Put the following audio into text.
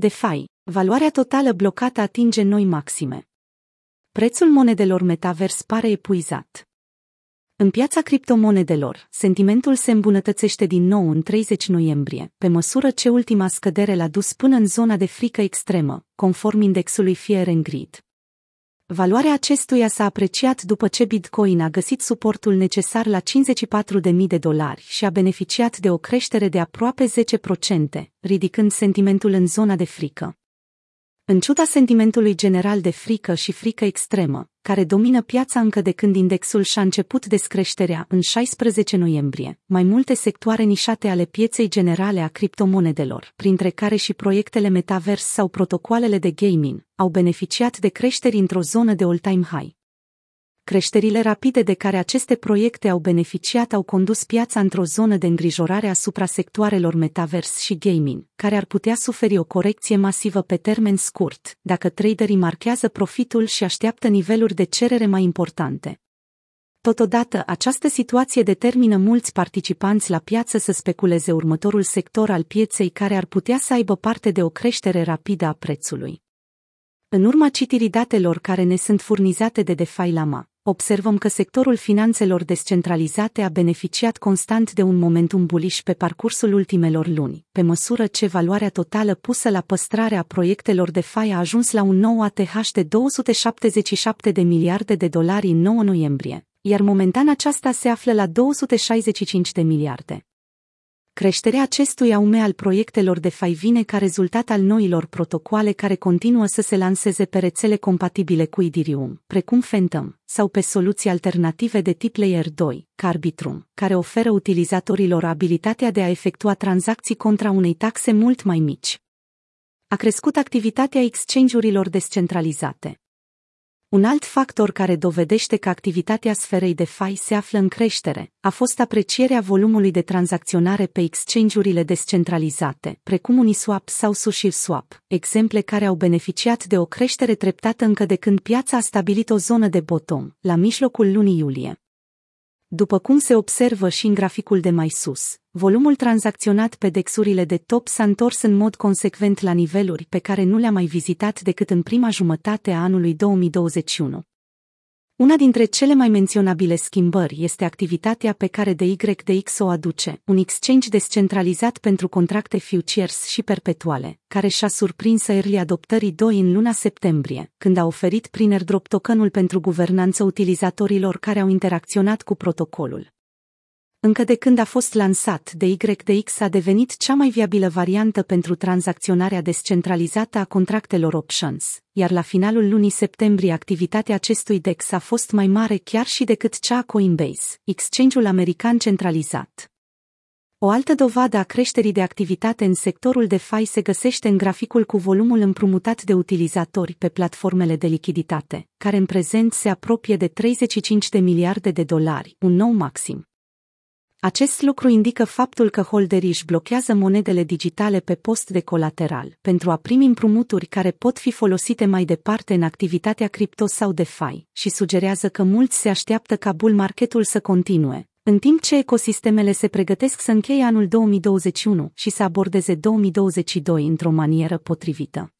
DeFi, valoarea totală blocată atinge noi maxime. Prețul monedelor metavers pare epuizat. În piața criptomonedelor, sentimentul se îmbunătățește din nou în 30 noiembrie, pe măsură ce ultima scădere l-a dus până în zona de frică extremă, conform indexului Fear and Greed. Valoarea acestuia s-a apreciat după ce Bitcoin a găsit suportul necesar la 54.000 de dolari și a beneficiat de o creștere de aproape 10%, ridicând sentimentul în zona de frică. În ciuda sentimentului general de frică și frică extremă, care domină piața încă de când indexul și-a început descreșterea în 16 noiembrie, mai multe sectoare nișate ale pieței generale a criptomonedelor, printre care și proiectele metavers sau protocoalele de gaming, au beneficiat de creșteri într-o zonă de all-time high. Creșterile rapide de care aceste proiecte au beneficiat au condus piața într-o zonă de îngrijorare asupra sectoarelor metavers și gaming, care ar putea suferi o corecție masivă pe termen scurt, dacă traderii marchează profitul și așteaptă niveluri de cerere mai importante. Totodată, această situație determină mulți participanți la piață să speculeze următorul sector al pieței care ar putea să aibă parte de o creștere rapidă a prețului. În urma citirii datelor care ne sunt furnizate de DeFi Lama, observăm că sectorul finanțelor descentralizate a beneficiat constant de un momentum bullish pe parcursul ultimelor luni, pe măsură ce valoarea totală pusă la păstrarea proiectelor de FI a ajuns la un nou ATH de 277 de miliarde de dolari în 9 noiembrie, iar momentan aceasta se află la 265 de miliarde. Creșterea acestui aume al proiectelor de fai vine ca rezultat al noilor protocoale care continuă să se lanseze pe rețele compatibile cu Ethereum, precum Phantom, sau pe soluții alternative de tip Layer 2, ca Arbitrum, care oferă utilizatorilor abilitatea de a efectua tranzacții contra unei taxe mult mai mici. A crescut activitatea exchange-urilor descentralizate. Un alt factor care dovedește că activitatea sferei de FI se află în creștere a fost aprecierea volumului de tranzacționare pe exchange-urile descentralizate, precum Uniswap sau SushiSwap, exemple care au beneficiat de o creștere treptată încă de când piața a stabilit o zonă de bottom, la mijlocul lunii iulie. După cum se observă și în graficul de mai sus, volumul tranzacționat pe dexurile de top s-a întors în mod consecvent la niveluri pe care nu le-a mai vizitat decât în prima jumătate a anului 2021. Una dintre cele mai menționabile schimbări este activitatea pe care DYDX o aduce, un exchange descentralizat pentru contracte futures și perpetuale, care și-a surprins early adoptării 2 în luna septembrie, când a oferit prin airdrop tokenul pentru guvernanță utilizatorilor care au interacționat cu protocolul. Încă de când a fost lansat, DYDX a devenit cea mai viabilă variantă pentru tranzacționarea descentralizată a contractelor options, iar la finalul lunii septembrie activitatea acestui DEX a fost mai mare chiar și decât cea a Coinbase, exchange-ul american centralizat. O altă dovadă a creșterii de activitate în sectorul DeFi se găsește în graficul cu volumul împrumutat de utilizatori pe platformele de lichiditate, care în prezent se apropie de 35 de miliarde de dolari, un nou maxim. Acest lucru indică faptul că holderii își blochează monedele digitale pe post de colateral pentru a primi împrumuturi care pot fi folosite mai departe în activitatea cripto sau DeFi și sugerează că mulți se așteaptă ca bull marketul să continue, în timp ce ecosistemele se pregătesc să încheie anul 2021 și să abordeze 2022 într-o manieră potrivită.